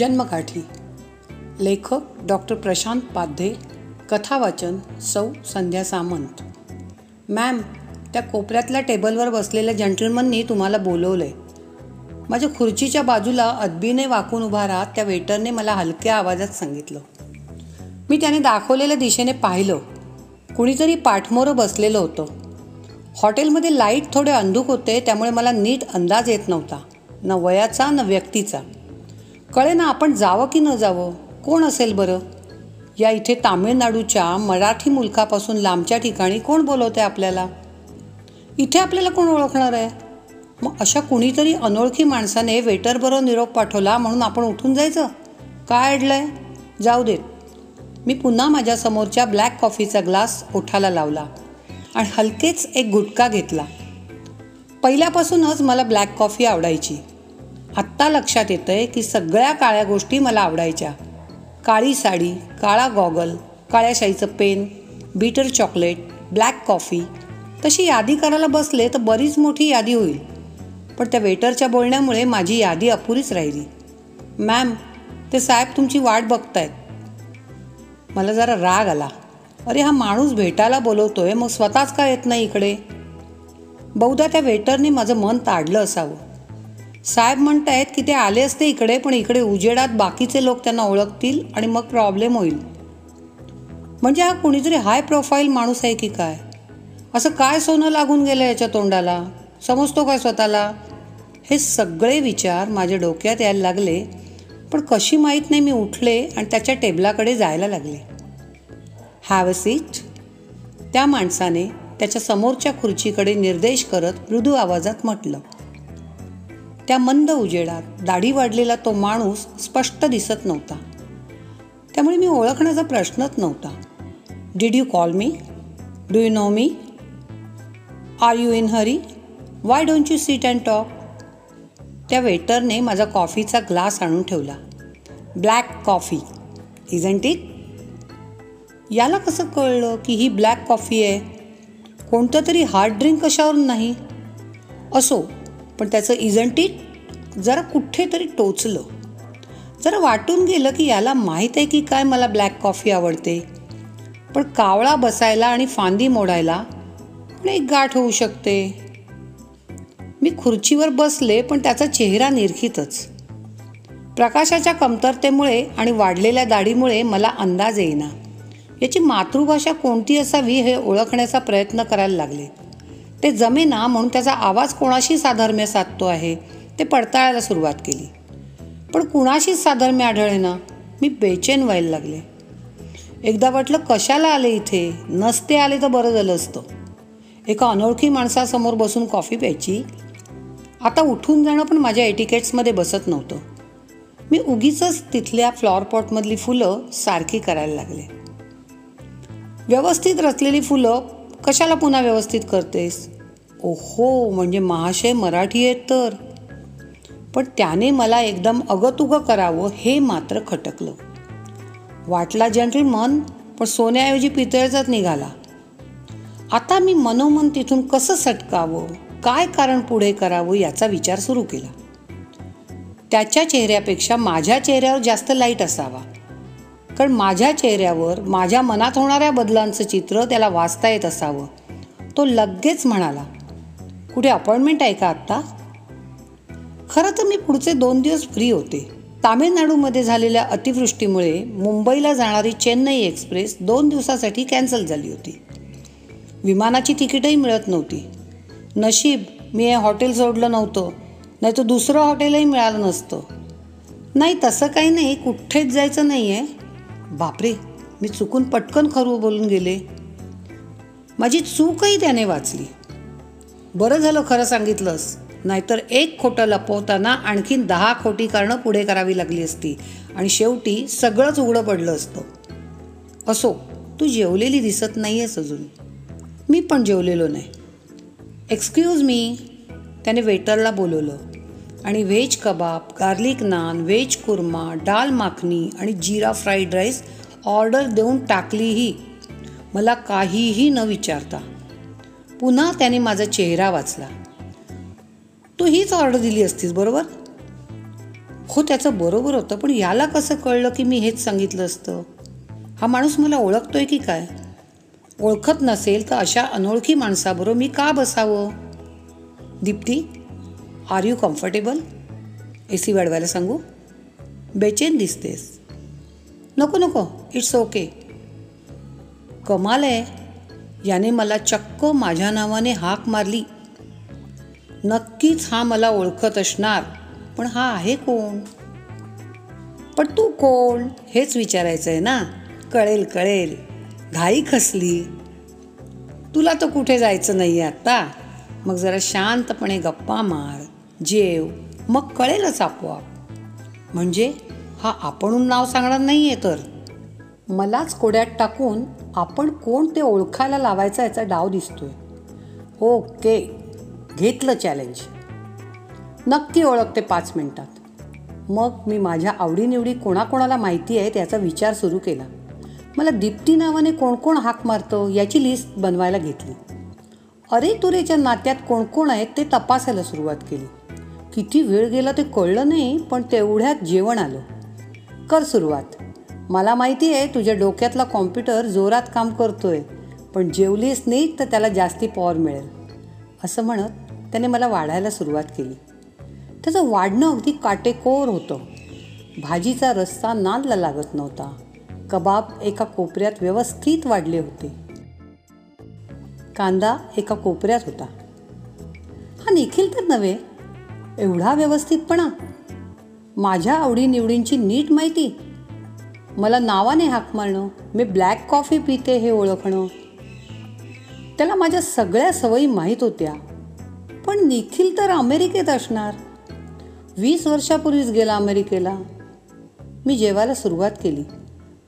जन्मकाठी लेखक डॉक्टर प्रशांत पाध्ये कथावाचन सौ संध्या सामंत. मॅम त्या कोपऱ्यातल्या टेबलवर बसलेल्या जंटलमननी तुम्हाला बोलवलं. आहे माझ्या खुर्चीच्या बाजूला अदबीने वाकून उभा राहत त्या वेटरने मला हलक्या आवाजात सांगितलं. मी त्याने दाखवलेल्या दिशेने पाहिलं. कुणीतरी पाठमोरं बसलेलं होतं. हॉटेलमध्ये लाइट थोडे अंधूक होते त्यामुळे मला नीट अंदाज येत नव्हता. न वयाचा न व्यक्तीचा. कळे ना आपण जावं की न जावं? कोण असेल बरं? या इथे तामिळनाडूच्या मराठी मुलखापासून लांबच्या ठिकाणी कोण बोलवते आपल्याला? इथे आपल्याला कोण ओळखणार आहे? मग अशा कुणीतरी अनोळखी माणसाने वेटरबरोबर निरोप पाठवला म्हणून आपण उठून जायचं? काय अडलंय? जाऊ देत. मी पुन्हा माझ्यासमोरच्या ब्लॅक कॉफीचा ग्लास ओठाला लावला आणि हलकेच एक गुटका घेतला. पहिल्यापासूनच मला ब्लॅक कॉफी आवडायची. आत्ता लक्षात येतं आहे की सगळ्या काळ्या गोष्टी मला आवडायच्या. काळी साडी काळा गॉगल काळ्या शाईचं pen bitter chocolate black coffee तशी यादी करायला बसले तर बरीच मोठी यादी होईल. पण त्या वेटरच्या बोलण्यामुळे माझी यादी अपुरीच राहिली. मॅम ते साहेब तुमची वाट बघतायत. मला जरा राग आला. अरे हा माणूस भेटायला बोलवतोय मग स्वतःच का येत नाही इकडे? बहुधा त्या वेटरने माझं मन ताडलं असावं. साहेब म्हणतायत की ते आले असते इकडे पण इकडे उजेडात बाकीचे लोक त्यांना ओळखतील आणि मग प्रॉब्लेम होईल. म्हणजे हा कुणीतरी हाय प्रोफाईल माणूस आहे की काय? असं काय सोनं लागून गेलं याच्या तोंडाला? समजतो काय स्वतःला? हे सगळे विचार माझ्या डोक्यात यायला लागले पण कशी माहीत नाही मी उठले आणि त्याच्या टेबलाकडे जायला लागले. हॅव अ सीट त्या माणसाने त्याच्या समोरच्या खुर्चीकडे निर्देश करत मृदू आवाजात म्हटलं त्या मंद उजेडात दाढी वाढलेला तो माणूस स्पष्ट दिसत नव्हता. त्यामुळे मी ओळखण्याचा प्रश्नच नव्हता. Did you call me do you know me are you in hurry why don't you sit and talk त्या वेटरने माझा कॉफीचा ग्लास आणून ठेवला. ब्लॅक कॉफी इजंट इट याला कसं कळलं की ही ब्लॅक कॉफी आहे? कोणतं तरी हार्ड ड्रिंक कशावरून नाही? असो पण त्याचं इजंट इट जरा कुठेतरी टोचलं. जरा वाटून गेलं की याला माहीत आहे की काय मला ब्लॅक कॉफी आवडते. पण कावळा बसायला आणि फांदी मोडायला पण एक गाठ होऊ शकते. मी खुर्चीवर बसले पण त्याचा चेहरा निरखितच. प्रकाशाच्या कमतरतेमुळे आणि वाढलेल्या दाढीमुळे मला अंदाज येईना. याची मातृभाषा कोणती असावी हे ओळखण्याचा प्रयत्न करायला लागले. ते जमेना म्हणून त्याचा आवाज कोणाशी साधर्म्य साधतो आहे? ते पडताळायला सुरुवात केली. पण कुणाशीच साधर्म्य आढळे ना मी बेचैन व्हायला लागले. एकदा वाटलं कशाला आले इथे? नसते आले तर बरं झालं असतं. एका अनोळखी माणसासमोर बसून कॉफी प्यायची. आता उठून जाणं पण माझ्या एटिकेट्समध्ये बसत नव्हतं. मी उगीच तिथल्या फ्लॉवर पॉटमधली फुलं सारखी करायला लागले. व्यवस्थित रचलेली फुलं कशाला पुन्हा व्यवस्थित करतेस? ओहो म्हणजे महाशय मराठी आहेत तर. पण त्याने मला एकदम अगतुगं करावं हे मात्र खटकलं. वाटला मन पण सोन्याऐवजी पितळचाच निघाला. आता मी मनोमन तिथून कसं सटकावं काय कारण पुढे करावं याचा विचार सुरू केला. त्याच्या चेहऱ्यापेक्षा माझ्या चेहऱ्यावर जास्त लाइट असावा. कारण माझ्या चेहऱ्यावर माझ्या मनात होणाऱ्या बदलांचं चित्र त्याला वाचता येत असावं. तो लगेच म्हणाला कुठे अपॉइंटमेंट आहे का आत्ता? खरं तर मी पुढचे दोन दिवस फ्री होते. तामिळनाडूमध्ये झालेल्या अतिवृष्टीमुळे मुंबईला जाणारी चेन्नई एक्सप्रेस दोन दिवसासाठी कॅन्सल झाली होती. विमानाची तिकीटही मिळत नव्हती. नशीब मी हे हॉटेल सोडलं नव्हतं नाही तर दुसरं हॉटेलही मिळालं नसतं. नाही तसं काही नाही कुठेच जायचं नाही आहे बापरे मी चुकून पटकन खरं बोलून गेले. माझी चूकही त्याने वाचली. बरं झालं खरं सांगितलंस नाहीतर एक खोटं लपवताना आणखीन दहा खोटी कारणं पुढे करावी लागली असती आणि शेवटी सगळंच उघडं पडलं असतं. असो तू जेवलेली दिसत नाही आहेस अजून. मी पण जेवलेलो नाही. एक्सक्यूज मी त्याने वेटरला बोलवलं. आणि veg kebab garlic naan veg kurma dal makhani आणि जिरा फ्राईड राईस ऑर्डर देऊन टाकलीही. मला काहीही न विचारता. पुन्हा त्याने माझा चेहरा वाचला. तू हीच ऑर्डर दिली असतीस बरोबर? हो त्याचं बरोबर होतं पण याला कसं कळलं की मी हेच सांगितलं असतं? हा माणूस मला ओळखतोय की काय? ओळखत नसेल तर अशा अनोळखी माणसाबरोबर मी का बसावं? Deepti are you comfortable A C वाढवायला सांगू? बेचैन दिसतेस. नको नको. इट्स ओके कमाल आहे. याने मला चक्क माझ्या नावाने हाक मारली. नक्कीच हा मला ओळखत असणार. पण हा आहे कोण? पण तू कोण? हेच विचारायचं आहे ना. कळेल कळेल. घाई खसली. तुला तर कुठे जायचं नाही आहे आत्ता मग जरा शांतपणे गप्पा मार. जेव मग कळेलच आपोआप. म्हणजे हा आपणून नाव सांगणार नाही आहे तर. मलाच कोड्यात टाकून आपण कोण ते ओळखायला लावायचा याचा डाव दिसतोय. ओके घेतलं चॅलेंज नक्की ओळखते पाच मिनटात. मग मी माझ्या आवडीनिवडी कोणाकोणाला माहिती आहे त्याचा विचार सुरू केला. मला दीप्ती नावाने कोण कोण हाक मारतो याची लिस्ट बनवायला घेतली. अरे तुरेच्या नात्यात कोण कोण आहेत ते तपासायला सुरुवात केली. किती वेळ गेला ते कळलं नाही पण तेवढ्यात जेवण आलं. कर सुरुवात. मला माहिती आहे तुझ्या डोक्यातला कॉम्प्युटर जोरात काम करतोय पण जेवलीस नाही तर त्याला जास्ती पॉवर मिळेल. असं म्हणत त्याने मला वाढायला सुरुवात केली. त्याचं वाढणं अगदी काटेकोर होतं. भाजीचा रस्ता नादला लागत नव्हता. कबाब एका कोपऱ्यात व्यवस्थित वाढले होते. कांदा एका कोपऱ्यात होता. हा निखिल तर नव्हे एवढा व्यवस्थितपणा. माझ्या आवडीनिवडींची नीट माहिती. मला नावाने हाक मारणं मी ब्लॅक कॉफी पिते हे ओळखणं. त्याला माझ्या सगळ्या सवयी माहीत होत्या. पण निखिल तर अमेरिकेत असणार. वीस वर्षापूर्वीच गेला अमेरिकेला. मी जेवायला सुरुवात केली.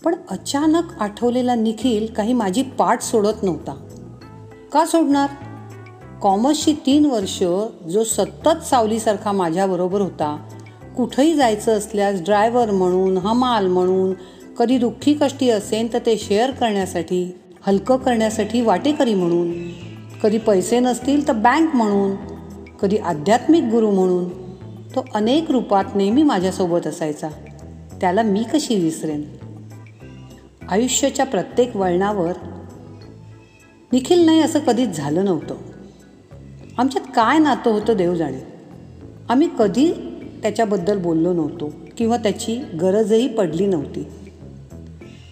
पण अचानक आठवलेला निखिल काही माझी पाठ सोडत नव्हता. का सोडणार? कॉमर्सची तीन वर्ष जो सतत सावलीसारखा माझ्याबरोबर होता कुठंही जायचं असल्यास ड्रायव्हर म्हणून हमाल म्हणून कधी दुःखी कष्टी असेल तर ते शेअर करण्यासाठी हलकं करण्यासाठी वाटेकरी म्हणून कधी पैसे नसतील तर बँक म्हणून कधी आध्यात्मिक गुरु म्हणून तो अनेक रूपात नेहमी माझ्यासोबत असायचा. त्याला मी कशी विसरेन? आयुष्याच्या प्रत्येक वळणावर निखिल नाही असं कधीच झालं नव्हतं. आमच्यात काय नातं होतं देव जाणे आम्ही कधी त्याच्याबद्दल बोललो नव्हतो किंवा त्याची गरजही पडली नव्हती.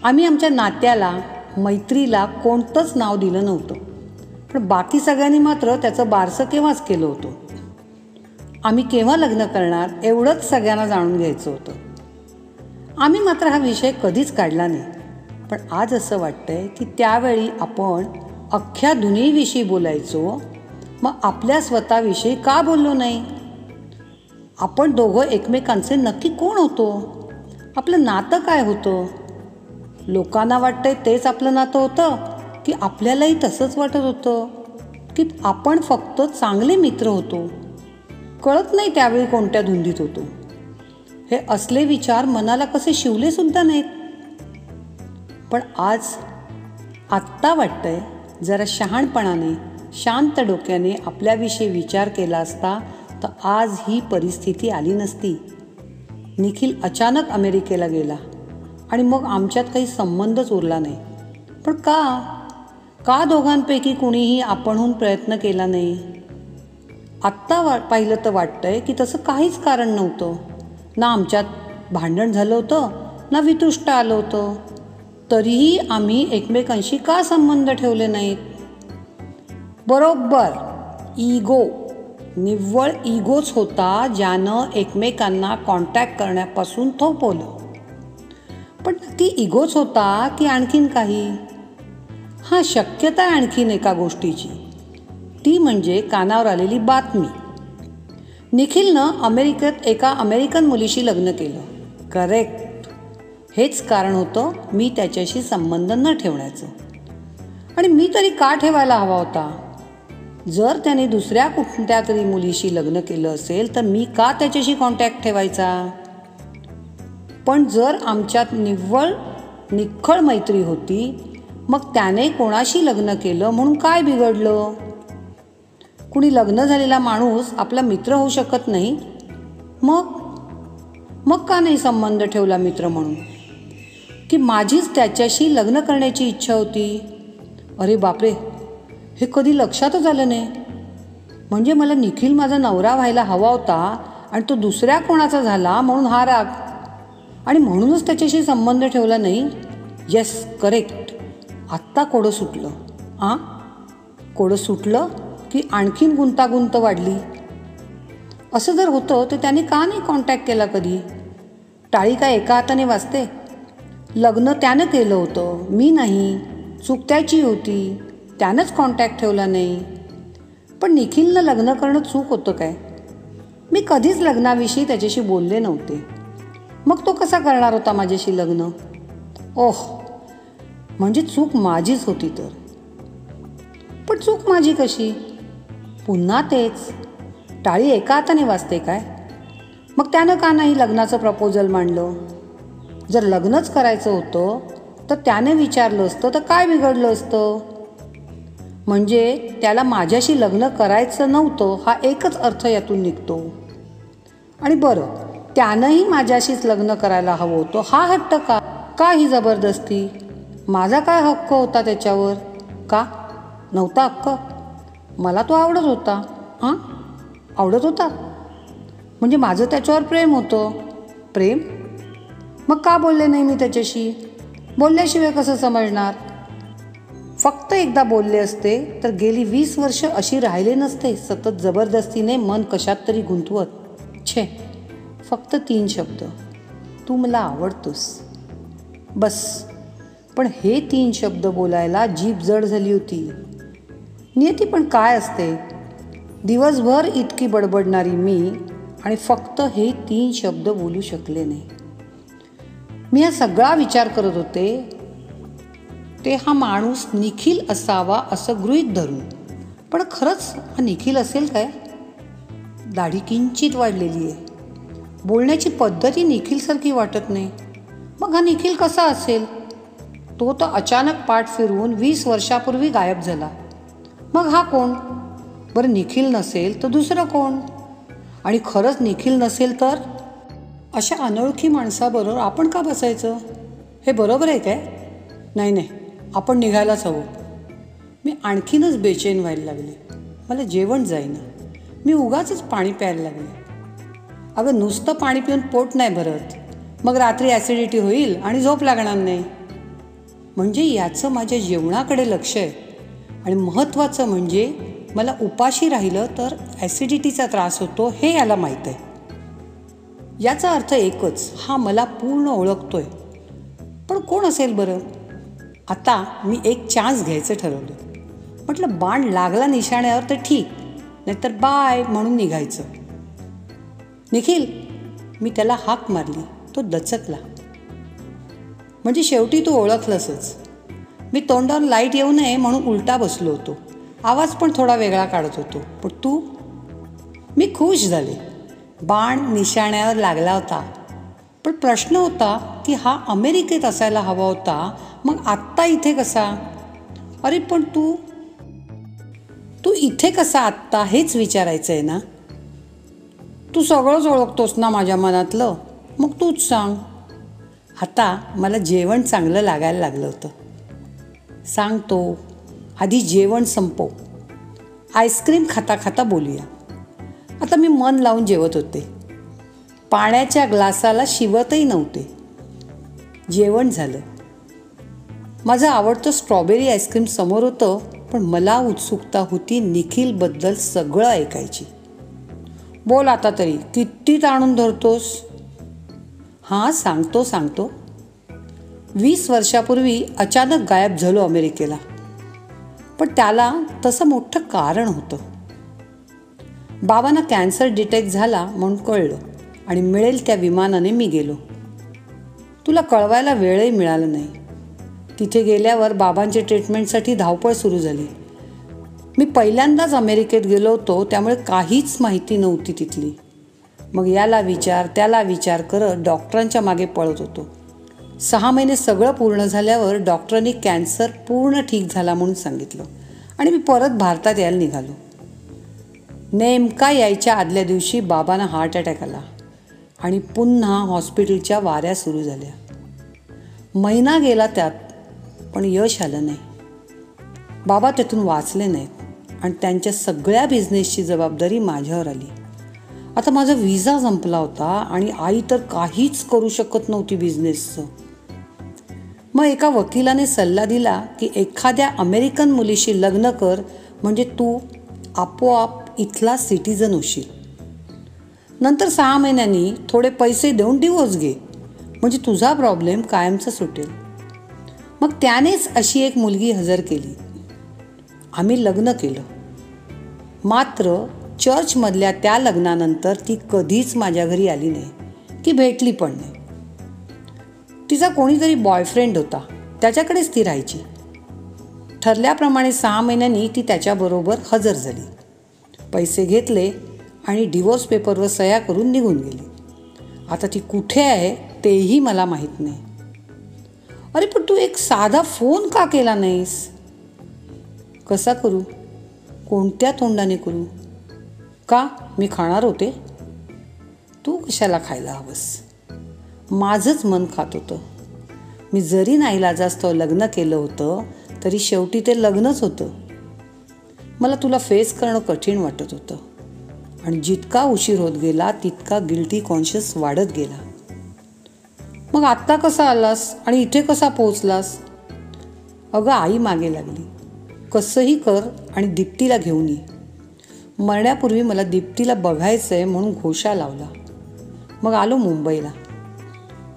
आम्ही आमच्या नात्याला मैत्रीला कोणतंच नाव दिलं नव्हतं. पण बाकी सगळ्यांनी मात्र त्याचं बारसं केव्हाच केलं होतं? आम्ही केव्हा लग्न करणार एवढंच सगळ्यांना जाणून घ्यायचं होतं. आम्ही मात्र हा विषय कधीच काढला नाही. पण आज असं वाटतंय की त्यावेळी आपण अख्ख्या दुनियेविषयी बोलायचो मग आपल्या स्वतःविषयी का बोललो नाही? आपण दोघं एकमेकांचे नक्की कोण होतो? आपलं नातं काय होतं? लोकांना वाटतंय तेच आपलं नातं होतं की आपल्यालाही तसंच वाटत होतं की आपण फक्त चांगले मित्र होतो. कळत नाही त्यावेळी कोणत्या धुंदीत होतो. हे असले विचार मनाला कसे शिवले सुद्धा नाहीत. पण आज आत्ता वाटतंय जरा शहाणपणाने शांत डोक्याने आपल्याविषयी विचार केला असता तर आज ही परिस्थिती आली नसती. निखिल अचानक अमेरिकेला गेला आणि मग आमच्यात काही संबंधच उरला नाही. पण का? का दोघांपैकी कुणीही आपणहून प्रयत्न केला नाही? आत्ता वा पाहिलं तर वाटतंय की तसं काहीच कारण नव्हतं. ना आमच्यात भांडण झालं होतं ना वितुष्ट आलं होतं. तरीही आम्ही एकमेकांशी का संबंध ठेवले नाहीत? बरोबर. इगो निव्वळ इगोच होता ज्यानं एकमेकांना कॉन्टॅक्ट करण्यापासून थोपवलं. पण ती इगोच होता की आणखीन काही? हा शक्यता आहे आणखीन एका गोष्टीची. ती म्हणजे कानावर आलेली बातमी. निखिलनं अमेरिकेत एका अमेरिकन मुलीशी लग्न केलं. करेक्ट हेच कारण होतं मी त्याच्याशी संबंध न ठेवण्याचं. आणि मी तरी का ठेवायला हवा होता? जर त्याने दुसऱ्या कुठल्या तरी मुलीशी लग्न केलं असेल तर मी का त्याच्याशी कॉन्टॅक्ट ठेवायचा? पण जर आमच्यात निव्वळ निखळ मैत्री होती मग त्याने कोणाशी लग्न केलं म्हणून काय बिघडलं? कुणी लग्न झालेला माणूस आपला मित्र होऊ शकत नाही? मग? मग का नाही संबंध ठेवला मित्र म्हणून? की माझीच त्याच्याशी लग्न करण्याची इच्छा होती? अरे बापरे! हे कधी लक्षातच आलं नाही. म्हणजे मला निखिल माझा नवरा व्हायला हवा होता आणि तो दुसऱ्या कोणाचा झाला म्हणून हा राग. आणि म्हणूनच त्याच्याशी संबंध ठेवला नाही. येस करेक्ट आत्ता कोडं सुटलं. आ? कोडं सुटलं की आणखीन गुंतागुंत वाढली. असं जर होतं तर त्याने का नाही कॉन्टॅक्ट केला कधी? टाळी काय एका हाताने वाजते? लग्न त्यानं केलं होतं. मी नाही. चूक त्याची होती. त्यानंच कॉन्टॅक्ट ठेवला नाही. पण निखिलनं लग्न करणं चूक होतं काय? मी कधीच लग्नाविषयी त्याच्याशी बोलले नव्हते. मग तो कसा करणार होता माझ्याशी लग्न? ओह म्हणजे चूक माझीच होती तर. पण चूक माझी कशी? पुन्हा तेच. टाळी एका हाताने वाजते काय? मग त्यानं का नाही लग्नाचं प्रपोजल मांडलं? जर लग्नच करायचं होतं तर त्याने विचारलं असतं तर काय बिघडलं असतं? म्हणजे त्याला माझ्याशी लग्न करायचं नव्हतं हा एकच अर्थ यातून निघतो. आणि बरं त्यानंही माझ्याशीच लग्न करायला हवं होतं हा हट्ट का? का ही जबरदस्ती? माझा काय हक्क होता त्याच्यावर? का? नव्हता हक्क? मला तो आवडत होता. हां? आवडत होता? म्हणजे माझं त्याच्यावर प्रेम होतं. प्रेम? मग का बोलले नाही मी त्याच्याशी? बोलल्याशिवाय कसं समजणार? फक्त एकदा बोलले असते तर गेली वीस वर्ष अशी राहिले नसते. सतत जबरदस्तीने मन कशात तरी गुंतवत. छे फक्त तीन शब्द. तू मला आवडतोस. बस. पण हे तीन शब्द बोलायला जीभ जड झाली होती. नियती पण काय असते? दिवसभर इतकी बडबडणारी मी आणि फक्त हे तीन शब्द बोलू शकले नाही. मी हा सगळा विचार करत होते ते हा माणूस निखिल असावा असं गृहीत धरून पण खरंच हा निखिल असेल काय? दाढी किंचित वाढलेली आहे. बोलण्याची पद्धती निखिलसारखी वाटत नाही. मग हा निखिल कसा असेल? तो तर अचानक पाठ फिरवून वीस वर्षापूर्वी गायब झाला. मग हा कोण? बरं निखिल नसेल तर दुसरं कोण? आणि खरंच निखिल नसेल तर? अशा अनोळखी माणसाबरोबर आपण का बसायचं? हे बरोबर आहे काय? नाही नाही. आपण निघायलाच हवं. मी आणखीनच बेचैन व्हायला लागले. मला जेवण जाईना. मी उगाच पाणी प्यायला लागले. अगं नुसतं पाणी पिऊन पोट नाही भरत. मग रात्री ॲसिडिटी होईल आणि झोप लागणार नाही. म्हणजे याचं माझ्या जेवणाकडे लक्ष आहे. आणि महत्त्वाचं म्हणजे मला उपाशी राहिलं तर ॲसिडिटीचा त्रास होतो हे याला माहीत आहे. याचा अर्थ एकच हा मला पूर्ण ओळखतोय. पण कोण असेल बरं? आता मी एक चान्स घ्यायचं ठरवलं. म्हटलं बाण लागला निशाण्यावर तर ठीक नाहीतर बाय म्हणून निघायचं. निखिल मी त्याला हाक मारली. तो दचकला. म्हणजे शेवटी तू ओळखलंसच. मी तोंडावर लाइट येऊ नये म्हणून उलटा बसलो होतो. आवाज पण थोडा वेगळा काढत होतो. पण तू? मी खुश झाले. बाण निशाण्यावर लागला होता. पण प्रश्न होता की हा अमेरिकेत असायला हवा होता मग आत्ता इथे कसा? अरे पण तू तू इथे कसा आत्ता? हेच विचारायचं आहे ना. तू सगळंच ओळखतोस ना माझ्या मनातलं. मग तूच सांग. आता मला जेवण चांगलं लागायला लागलं होतं. सांगतो आधी जेवण संपव. आईस्क्रीम खाता खाता बोलूया. आता मी मन लावून जेवत होते. पाण्याच्या ग्लासाला शिवतही नव्हते. जेवण झालं. माझं आवडतं स्ट्रॉबेरी आईस्क्रीम समोर होतं पण मला उत्सुकता होती निखिलबद्दल सगळं ऐकायची. बोल आता तरी किती ताणून धरतोस? हां सांगतो सांगतो. वीस वर्षापूर्वी अचानक गायब झालो अमेरिकेला. पण त्याला तसं मोठं कारण होतं. बाबांना कॅन्सर डिटेक्ट झाला म्हणून कळलं आणि मिळेल त्या विमानाने मी गेलो. तुला कळवायला वेळही मिळाला नाही. तिथे गेल्यावर बाबांच्या ट्रीटमेंटसाठी धावपळ सुरू झाली. मी पहिल्यांदाच अमेरिकेत गेलो होतो त्यामुळे काहीच माहिती नव्हती तिथली. मग याला विचार त्याला विचार करत डॉक्टरांच्या मागे पळत होतो. सहा महिने सगळं पूर्ण झाल्यावर डॉक्टरांनी कॅन्सर पूर्ण ठीक झाला म्हणून सांगितलं आणि मी परत भारतात यायला निघालो. नेमका यायच्या आदल्या दिवशी बाबांना हार्ट अटॅक आला आणि पुन्हा हॉस्पिटलच्या वाऱ्या सुरू झाल्या. महिना गेला त्यात पण यश आलं नाही. बाबा त्यातून वाचले नाहीत आणि त्यांच्या सगळ्या बिझनेसची जबाबदारी माझ्यावर आली. आता माझा विजा संपला होता आणि आई तर काहीच करू शकत नव्हती बिझनेसचं मग एका वकिलाने सल्ला दिला की एखाद्या अमेरिकन मुलीशी लग्न कर म्हणजे तू आपोआप इथला सिटीजन होशील. नंतर सहा महिन्यांनी थोडे पैसे देऊन डिवोर्स घे म्हणजे तुझा प्रॉब्लेम कायमचा सुटेल. मग त्यानेच अशी एक मुलगी हजर केली. आम्ही लग्न केलं. मात्र चर्चमधल्या त्या लग्नानंतर ती कधीच माझ्या घरी आली नाही ती भेटली पण नाही. तिचा कोणीतरी बॉयफ्रेंड होता त्याच्याकडेच ती राहायची. ठरल्याप्रमाणे सहा महिन्यांनी ती त्याच्याबरोबर हजर झाली. पैसे घेतले आणि डिवोर्स पेपरवर सह्या करून निघून गेली. आता ती कुठे आहे तेही मला माहीत नाही. अरे पण तू एक साधा फोन का केला नाहीस? कसा करू? कोणत्या तोंडाने करू? का मी खाणार होते? तू कशाला खायला हवंस? माझंच मन खात होतं. मी जरी नाईलाजास्तव लग्न केलं होतं तरी शेवटी ते लग्नच होतं. मला तुला फेस करणं कठीण वाटत होतं. आणि जितका उशीर होत गेला तितका गिल्टी कॉन्शियस वाढत गेला. मग आत्ता कसा आलास आणि इथे कसा पोहोचलास? अगं आई मागे लागली. कसंही कर आणि दीप्तीला घेऊन ये. मरण्यापूर्वी मला दीप्तीला बघायचं आहे म्हणून घोषा लावला. मग आलो मुंबईला.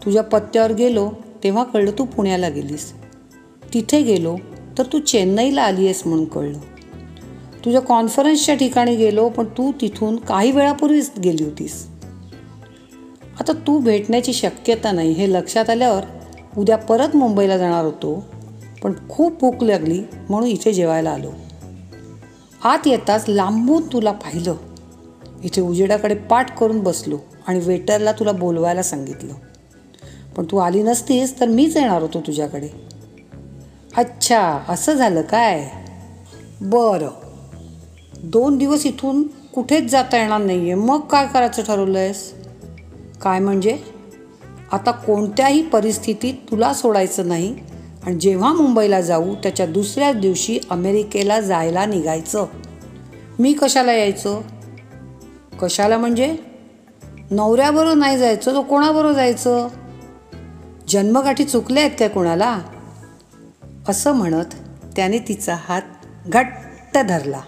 तुझ्या पत्त्यावर गेलो तेव्हा कळलं तू पुण्याला गेलीस. तिथे गेलो तर तू चेन्नईला आली आहेस म्हणून कळलं. तुझ्या कॉन्फरन्सच्या ठिकाणी गेलो पण तू तिथून काही वेळापूर्वीच गेली होतीस. आता तू भेटण्याची शक्यता नाही हे लक्षात आल्यावर उद्या परत मुंबईला जाणार होतो पण खूप भूक लागली म्हणून इथे जेवायला आलो. आत येताच लांबून तुला पाहिलं. इथे उजेडाकडे पाठ करून बसलो आणि वेटरला तुला बोलवायला सांगितलं. पण तू आली नसतीस तर मीच येणार होतो तुझ्याकडे. अच्छा असं झालं काय? बरं. दोन दिवस इथून कुठेच जाता येणार नाही आहे मग काय करायचं ठरवलं आहेस काय म्हणजे? आता कोणत्याही परिस्थितीत तुला सोडायचं नाही आणि जेव्हा मुंबईला जाऊ त्याच्या दुसऱ्याच दिवशी अमेरिकेला जायला निघायचं. मी कशाला यायचं? कशाला म्हणजे? नवऱ्याबरोबर नाही जायचं तर कोणाबरोबर जायचं? जन्मगाठी चुकले आहेत काय कोणाला? असं म्हणत त्याने तिचा हात घट्ट धरला.